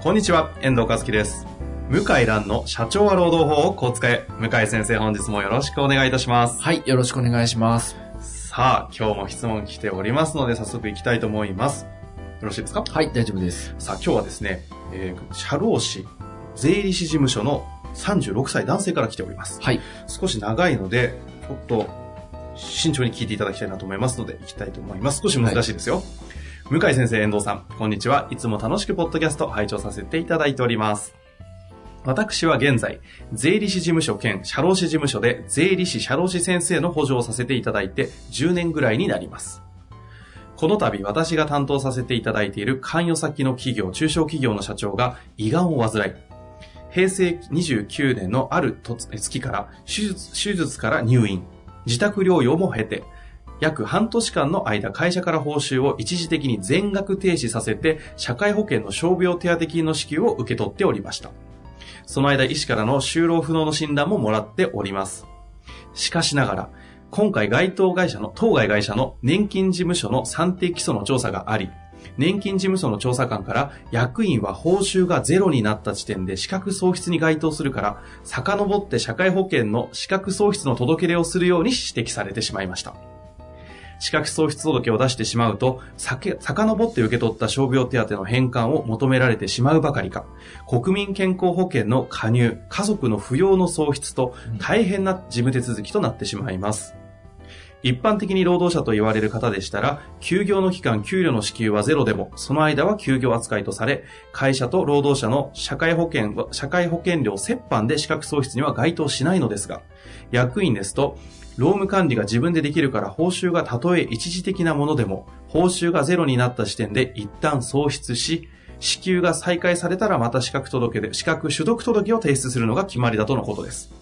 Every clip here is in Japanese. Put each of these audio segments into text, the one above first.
こんにちは、遠藤和樹です。向井蘭の社長は労働法をこう使え。向井先生本日もよろしくお願いいたします。はい、よろしくお願いします。さあ、今日も質問来ておりますので、早速行きたいと思います。よろしいですか？はい、大丈夫です。さあ、今日はですね、えー、社労士、税理士事務所の36歳男性から来ております。はい。少し長いので、ちょっと慎重に聞いていただきたいなと思いますので、行きたいと思います。少し難しいですよ。向井先生、遠藤さん、こんにちは。いつも楽しくポッドキャスト拝聴させていただいております。私は現在、税理士事務所兼社労士事務所で税理士社労士先生の補助をさせていただいて10年ぐらいになります。この度私が担当させていただいている関与先の企業、中小企業の社長が胃がんを患い、平成29年のある月から手術手術から入院、自宅療養も経て、約半年間の間会社から報酬を一時的に全額停止させて社会保険の傷病手当金の支給を受け取っておりました。その間医師からの就労不能の診断ももらっております。しかしながら、今回該当会社の、当該会社の年金事務所の算定基礎の調査があり、年金事務所の調査官から役員は報酬がゼロになった時点で資格喪失に該当するから、遡って社会保険の資格喪失の届け出をするように指摘されてしまいました。資格喪失届を出してしまうと、遡って受け取った傷病手当の返還を求められてしまうばかりか、国民健康保険の加入、家族の扶養の喪失と大変な事務手続きとなってしまいます。一般的に労働者と言われる方でしたら、休業の期間、給与の支給はゼロでも、その間は休業扱いとされ、会社と労働者の社会保険、社会保険料折半で資格喪失には該当しないのですが、役員ですと、労務管理が自分でできるから報酬がたとえ一時的なものでも、報酬がゼロになった時点で一旦喪失し、支給が再開されたらまた資格届で、資格取得届を提出するのが決まりだとのことです。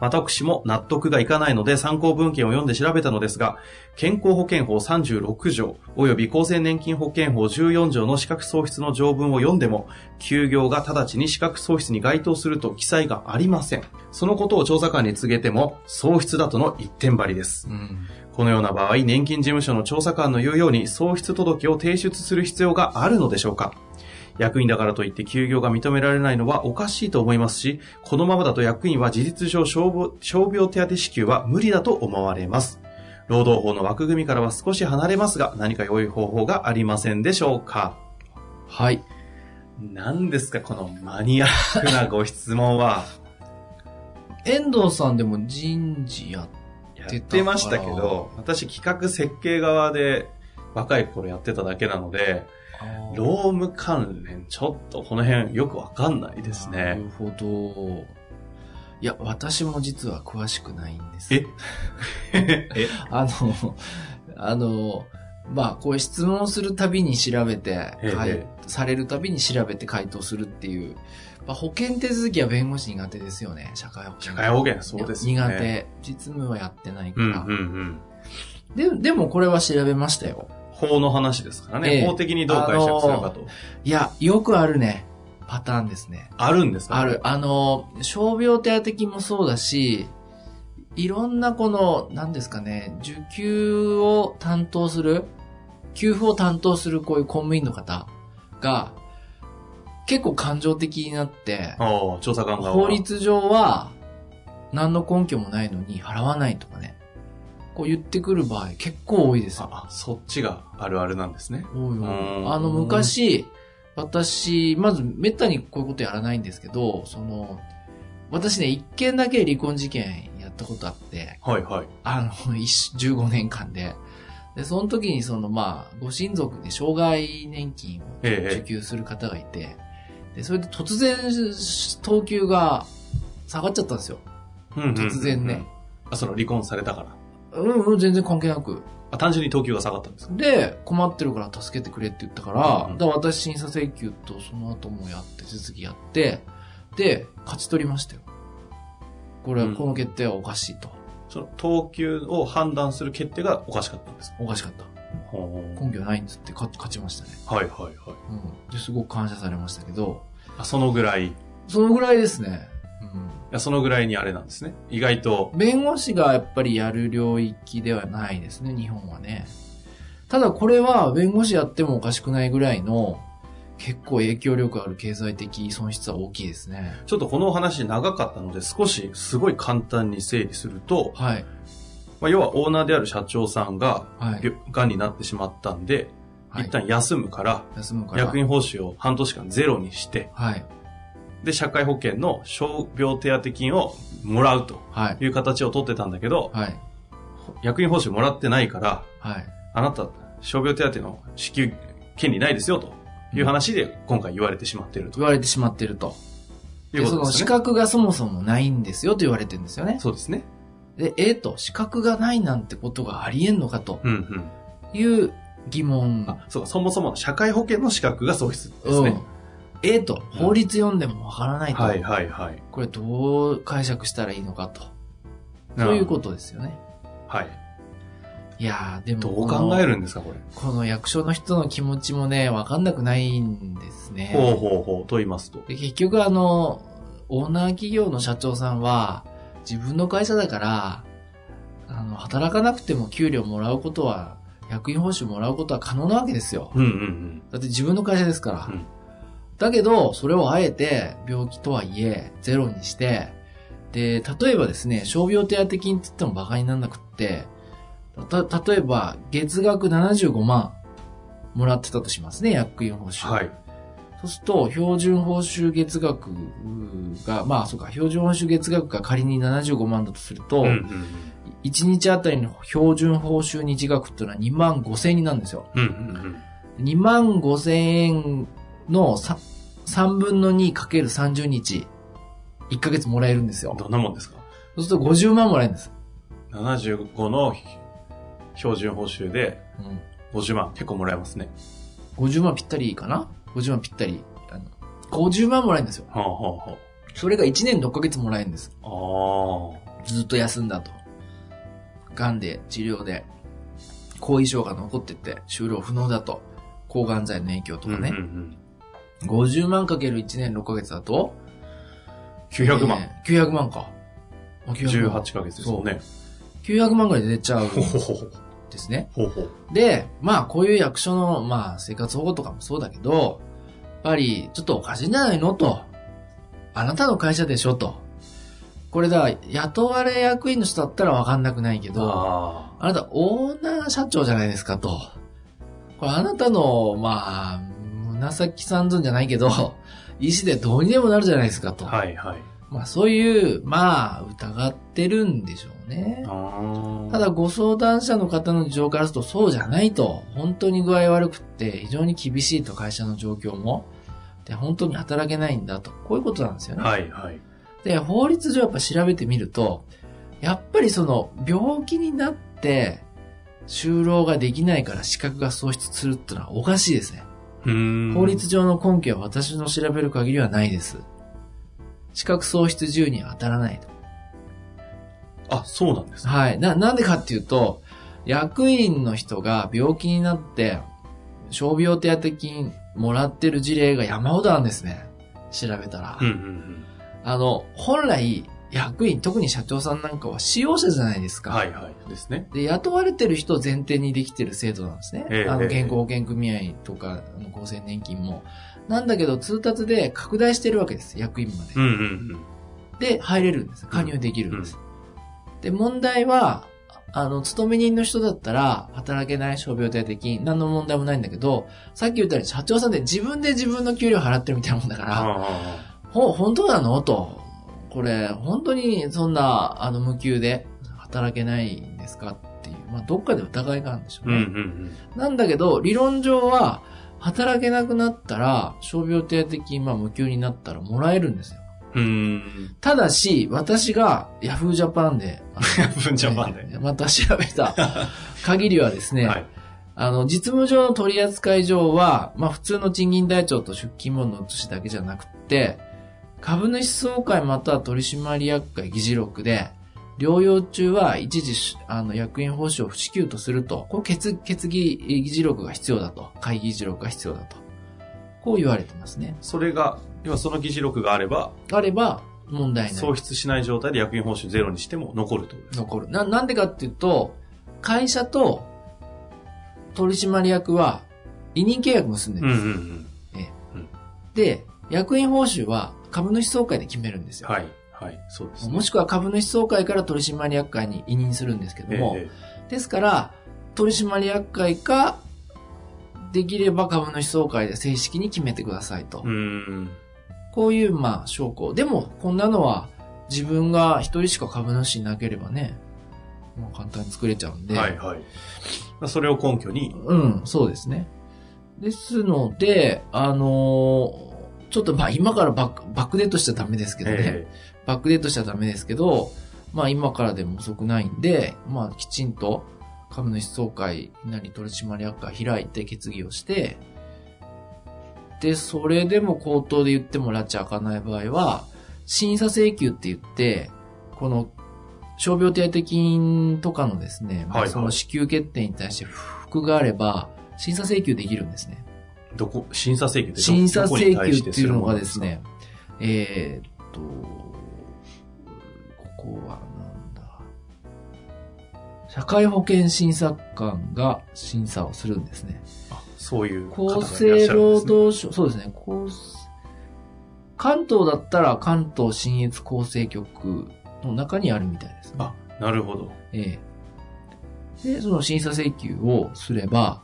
私も納得がいかないので参考文献を読んで調べたのですが、健康保険法36条及び厚生年金保険法14条の資格喪失の条文を読んでも、休業が直ちに資格喪失に該当すると記載がありません。そのことを調査官に告げても、喪失だとの一点張りです。うん。このような場合、年金事務所の調査官の言うように、喪失届を提出する必要があるのでしょうか役員だからといって休業が認められないのはおかしいと思いますし、このままだと役員は事実上傷病手当支給は無理だと思われます。労働法の枠組みからは少し離れますが、何か良い方法がありませんでしょうか？はい。何ですか、このマニアックなご質問は？遠藤さんでも人事やっやってましたけど、私企画設計側で若い頃やってただけなので、労務関連、ちょっとこの辺よくわかんないですね。なるほど。いや、私も実は詳しくないんです。え？え？あの、あの、まあ、こういう質問するたびに調べて、されるたびに調べて回答するっていう、まあ、保険手続きは弁護士苦手ですよね、社会保険。社会保険、そうですよね。苦。手。実務はやってないから。うんうんうん。で、でもこれは調べましたよ。法の話ですからね。ええ法的にどう解釈するかと。いや、よくあるね、パターンですね。あるんですか？ある。。あの、傷病手当金もそうだし、いろんなこの、何ですかね、受給を担当する、給付を担当するこういう公務員の方が、結構感情的になって、お調査官法律上は何の根拠もないのに払わないとかね、こう言ってくる場合結構多いですよ。あ、そっちがあるあるなんですね。多い多あの、昔、私、まず、めったにこういうことやらないんですけど、その、私ね、一件だけ離婚事件やったことあって、はいはい。あの、一15年間で。で、その時にその、まあ、ご親族で障害年金をええ受給する方がいて、で、それで突然、等級が下がっちゃったんですよ。うんうんうんうん突然ね。あ、その離婚されたから。うんうん、全然関係なく。あ、単純に等級が下がったんですか？で、困ってるから助けてくれって言ったから、うんだから私審査請求とその後もやって、手続きやって、で、勝ち取りましたよ。これは、うんこの決定はおかしいと。その等級を判断する決定がおかしかったんですか？おかしかった。ほ根拠ないんですって勝勝ちましたね。はいはいはい。うん。で、すごく感謝されましたけど、あそのぐらい、いそのぐらいですね。やそのぐらいにあれなんですね。意外とうん。弁護士がやっぱりやる領域ではないですね、日本はね。ただこれは弁護士やってもおかしくないぐらいの結構影響力ある経済的損失は大きいですね。ちょっとこのお話長かったので、少しすごい簡単に整理すると、はい。まあ、要はオーナーである社長さんがはい。病がんになってしまったんで、はい一旦休むから、休むから。役員報酬を半年間ゼロにして、はい。で、社会保険の傷病手当金をもらうとはい。いう形を取ってたんだけど、はい。役員報酬もらってないから、はい。あなた、傷病手当の支給権利ないですよという話で今回言われてしまっていると言われてしまってると。いうで、その資ことですね。格がそもそもないんですよと言われてるんですよね。そうですね。で、えーと、資格がないなんてことがありえんのかとうんうん。いう疑問。あ、そうか、そもそもの社会保険の資格が喪失ですねうん。。えーと、法律読んでもわからないと。はいはいはい。これどう解釈したらいいのかと。そういうことですよね。はい。いやー、でもどう考えるんですか、これ。この役所の人の気持ちもね、わかんなくないんですね。ほうほうほうと言いますと。で結局あの、オーナー企業の社長さんは、自分の会社だから、あの、働かなくても給料もらうことは、役員報酬もらうことは可能なわけですよ。うんうんうん。だって自分の会社ですから。うんだけど、それをあえて、病気とはいえ、ゼロにして、で、例えばですね、傷病手当金って言っても馬鹿にならなくって、た、例えば、月額75万もらってたとしますね、役員報酬。はい。そうすると、標準報酬月額が、まあそうか、標準報酬月額が仮に75万だとすると、うんうん1日あたりの標準報酬日額っていうのは2万5千円になるんですよ。うん。うんうん2万5千円の 3, 3分の2かける30日、1ヶ月もらえるんですよ。うん。どんなもんですか？そうすると50万もらえるんです。?75 の標準報酬でうん、50万結構もらえますね。50万ぴったりかな ?50 万ぴったり。あの50万もらえるんですよ。はあはあはそれが1年6ヶ月もらえるんです。あ。あずっと休んだと。癌で、治療で、後遺症が残ってって、終了不能だと。抗がん剤の影響とあ。かね。うんうん50万かける1年6ヶ月だと、うん。900万。えー900万か。あ900万18ヶ月ですよね。900万ぐらいで出ちゃう。ですね。ほうほう。で、まあこういう役所の、まあ生活保護とかもそうだけど、やっぱりちょっとおかしいんじゃないのと。あなたの会社でしょと。これだ、雇われ役員の人だったらわかんなくないけど、ああなたオーナー社長じゃないですかと。これあなたの、まあ、紫三寸じゃないけど、意思でどうにでもなるじゃないですかと。はいはい。まあそういう、まあ疑ってるんでしょうね。ただご相談者の方の事情からするとそうじゃないと。本当に具合悪くって非常に厳しいと会社の状況も。で、本当に働けないんだと。こういうことなんですよね。はいはい。で、法律上やっぱ調べてみると、やっぱりその病気になって就労ができないから資格が喪失するってのはおかしいですね。法律上の根拠は私の調べる限りはないです。資格喪失自由には当たらないと。あ、そうなんですね。はい。な、なんでかっていうと、役員の人が病気になって、傷病手当金もらってる事例が山ほどあるんですね。調べたら。うんうんあの、本来、役員、特に社長さんなんかは使用者じゃないですうん。か。はいはい。ですね。で、雇われてる人を前提にできてる制度なんですね。ええあの、ええ健康保険組合とか、あの厚生年金も。なんだけど、通達で拡大してるわけです。役員まで。うんうんうん。で、入れるんです。加入できるんです。で、問題は、あの、勤め人の人だったら、働けない傷病手当金、何の問題もないんだけど、さっき言ったように社長さんで自分で自分の給料払ってるみたいなもんだから、あほ、本当なの？と。これ、本当にそんな、あの、無給で働けないんですかっていう、まあ、どっかで疑いがあるんでしょあ。うんううね。んなんだけど、理論上は、働けなくなったら、傷病手当金、まあ、無給になったらもらえるんですよ。うーん。ただし、私が Yahoo Japan で、あのヤフージャパンで。えーまた調べた 限りはですね、はい。あの、実務上の取扱上は、まあ普通の賃金台帳と出勤簿の写しだけじゃなくって、株主総会または取締役会議事録で、療養中は一時し、あの、役員報酬を不支給とすると、こう決、決議議事録が必要だと。会議議事録が必要だと。こう言われてますね。それが、今その議事録があれば、あれば、問題ない。喪失しない状態で役員報酬ゼロにしても残ると残る。な、なんでかっていうと、会社と取締役は委任契約結んでるんです。うんうんうん。で、役員報酬は株主総会で決めるんですよ。はい。はい。そうですね。もしくは株主総会から取締役会に委任するんですけども、えですから、取締役会か、できれば株主総会で正式に決めてくださいと。えうーん。こういう、まあ、証拠。でも、こんなのは自分が一人しか株主いなければね、まあ、簡単に作れちゃうんで。はいはい。まあそれを根拠に、うん、そうですね。ですので、あのーちょっとまあ今からバックバックデートしちゃダメですけどね。えバックデートしちゃダメですけど、まあ今からでも遅くないんで、まあきちんと株主総会なり取締役会開いて決議をして、で、それでも口頭で言っても拉致開かない場合は、審査請求って言って、この傷病手当金とかのですね、まあはいはいその支給決定に対して不服があれば、審査請求できるんですね。えどこ、審査請求ってど審査請求っていうのがですね、えーっと、ここはなんだ。社会保険審査官が審査をするんですね。あそういう方がいらっ厚しゃるんですね生労働省、そうですね、厚関東だったら関東信越厚生局の中にあるみたいですね。あ、なるほど。ええ。で、その審査請求をすれば、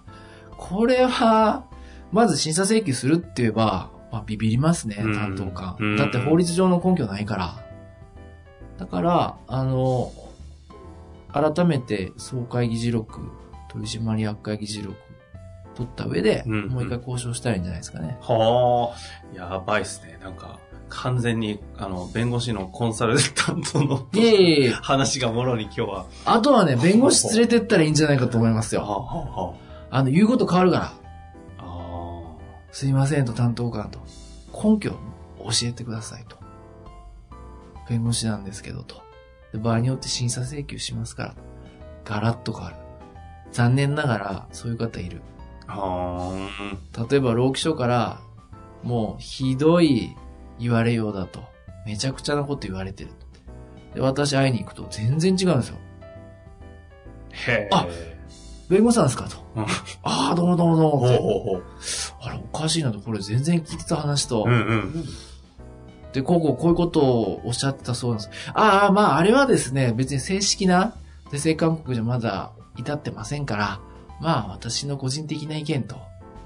これは、まず審査請求するって言えば、まあ、ビビりますね、うん担当官うん。だって法律上の根拠ないから。だから、あの、改めて総会議事録、取締役会議事録、取った上で、うんもう一回交渉したらいいんじゃないですかね。はあ、やばいっすね。なんか、完全に、あの、弁護士のコンサルタントのいえいえ話がもろに今日は。あとはね、弁護士連れてったらいいんじゃないかと思いますはあ、よ。はあの、言うこと変わるから。すいませんと担当官と。根拠を教えてくださいと。弁護士なんですけどと。で場合によって審査請求しますから。ガラッと変わる。残念ながら、そういう方いる。あ。は例えば、労基署から、もう、ひどい言われようだと。めちゃくちゃなこと言われてると。で、私会いに行くと全然違うんですよ。あ。へえ。あ弁護士さんですかと。うんああ、どうもどうもどうほうもって。ほうほう。かしいなと。これ全然聞いてた話と。うんうん。で、こうこうこういうことをおっしゃってたそうなんです。ああ、まあ、あれはですね、別に正式な是正勧告じゃまだ至ってませんから、まあ、私の個人的な意見と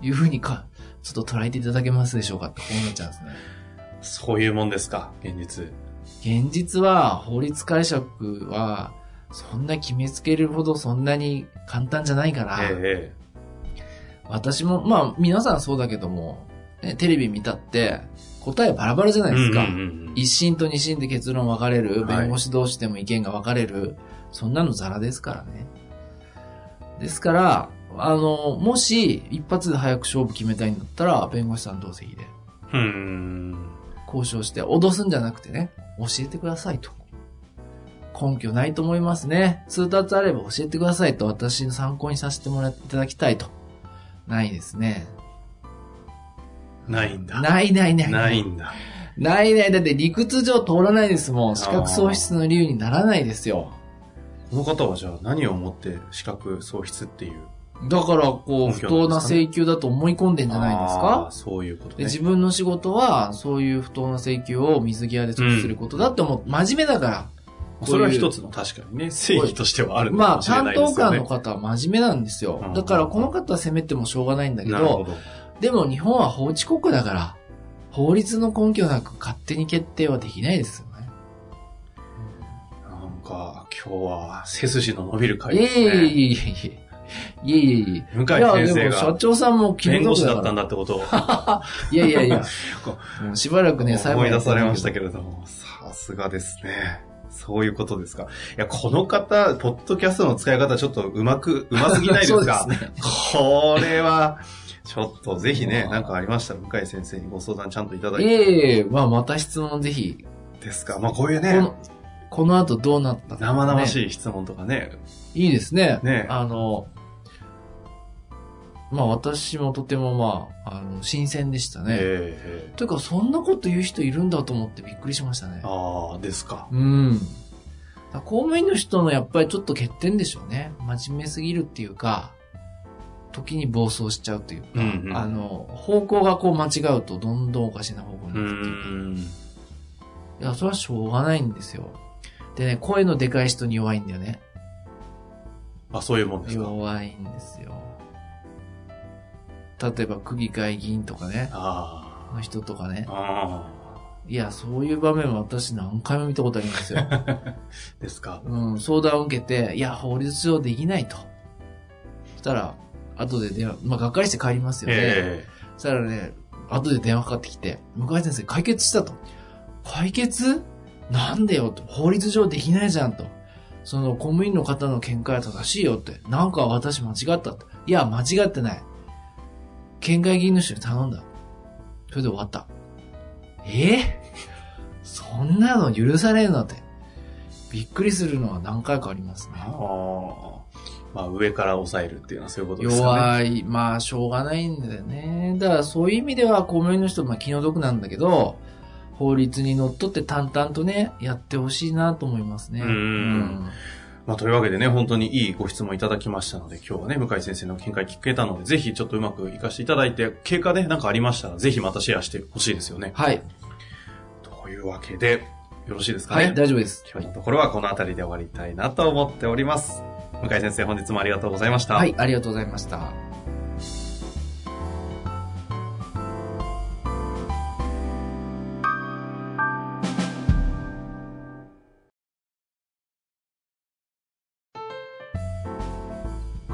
いうふうにか、ちょっと捉えていただけますでしょうかってこうなっちゃうんですね。そういうもんですか、現実。現実は、法律解釈は、そんな決めつけるほどそんなに簡単じゃないから、え私も、まあ、皆さんそうだけども、ね、テレビ見たって、答えバラバラじゃないえですか。うんうんうん一審と二審で結論分かれる、はい弁護士同士でも意見が分かれる、そんなのザラですからね。ですから、あの、もし一発で早く勝負決めたいんだったら、弁護士さん同席でうーん。交渉して、脅すんじゃなくてね、教えてくださいと。根拠ないと思いますね。通達あれば教えてくださいと、私の参考にさせてもらっていただきたいと。ないですね。ないんだ。ないないない。ないんだ。ないない。だって理屈上通らないですもん。資格喪失の理由にならないですよ。この方はじゃあ何をもって資格喪失っていう？だから、こう、根不当な請求だと思い込んでんじゃないですか？そういうことでね。自分の仕事は、そういう不当な請求を水際で処理することだって思う。真面目だから。それは一つの確かにね、正義としてはあるのかまあ、もしれな担いですよね。当官の方は真面目なんですようん。だから、この方は責めてもしょうがないんだけど、ど。でも日本は法治国家だから、法律の根拠なく勝手に決定はできないですよね。なんか、今日は背筋の伸びる回いえですね。いえいえいえ。いえいえいえ。向井いや、先生でも社が長さんも弁護士だったんだ。だってことを いやいやいや。しばらくね、思い出されましたけけれども、さすがですね。そういうことですか。いや、この方、ポッドキャストの使い方ちょっとうまく、うますぎないですか ね。これは、ちょっとぜひね、ま あなんかありましたら、向井先生にご相談ちゃんといただいいて。えいえ、まあまた質問ぜひ。ですか。まあこういうねこの、この後どうなったか、ね、生々しい質問とかね。いいですね。ねあの、まあ私もとてもまあ、あの、新鮮でしたね。えというか、そんなこと言う人いるんだと思ってびっくりしましたねえ。ああ、ですか。うん。公務員の人のやっぱりちょっと欠点でしょうね。真面目すぎるっていうか、時に暴走しちゃうというか、うんうんあの、方向がこう間違うとどんどんおかしな方向にうなってっていうか。ん。いや、それはしょうがないんですよ。でね、声のでかい人に弱いんだよね。あ、そういうもんですか。弱いんですよ。例えば区議会議員とかね、あの人とかねいや、そういう場面も私何回も見たことありますよ。あ。ですか？うん、相談を受けて、いや、法律上できないと。そしたら、後で電話、まあ、がっかりして帰りますよね。えそしたらね、後で電話かかってきて、向井先生解決したと。解決？なんでよと。法律上できないじゃんと。その公務員の方の見解は正しいよって。なんか私間違ったと。いや、間違ってない。県外議員の人に頼んだ。それで終わった。え？そんなの許されんのって。びっくりするのは何回かありますねえ。あ。あ。まあ、上から抑えるっていうのはそういうことですかね。弱い。まあ、しょうがないんだよね。だから、そういう意味では、公務員の人、まあ、気の毒なんだけど、法律にのっとって淡々とね、やってほしいなと思いますね。うんまあ、というわけでね、本当にいいご質問いただきましたので、今日はね、向井先生の見解聞けたので、ぜひちょっとうまく活かしていただいて、経過ね、なんかありましたら、ぜひまたシェアしてほしいですよね。はい。というわけで、よろしいですかね？はい、大丈夫です。今日のところはこの辺りで終わりたいなと思っております。向井先生、本日もありがとうございました。はい、ありがとうございました。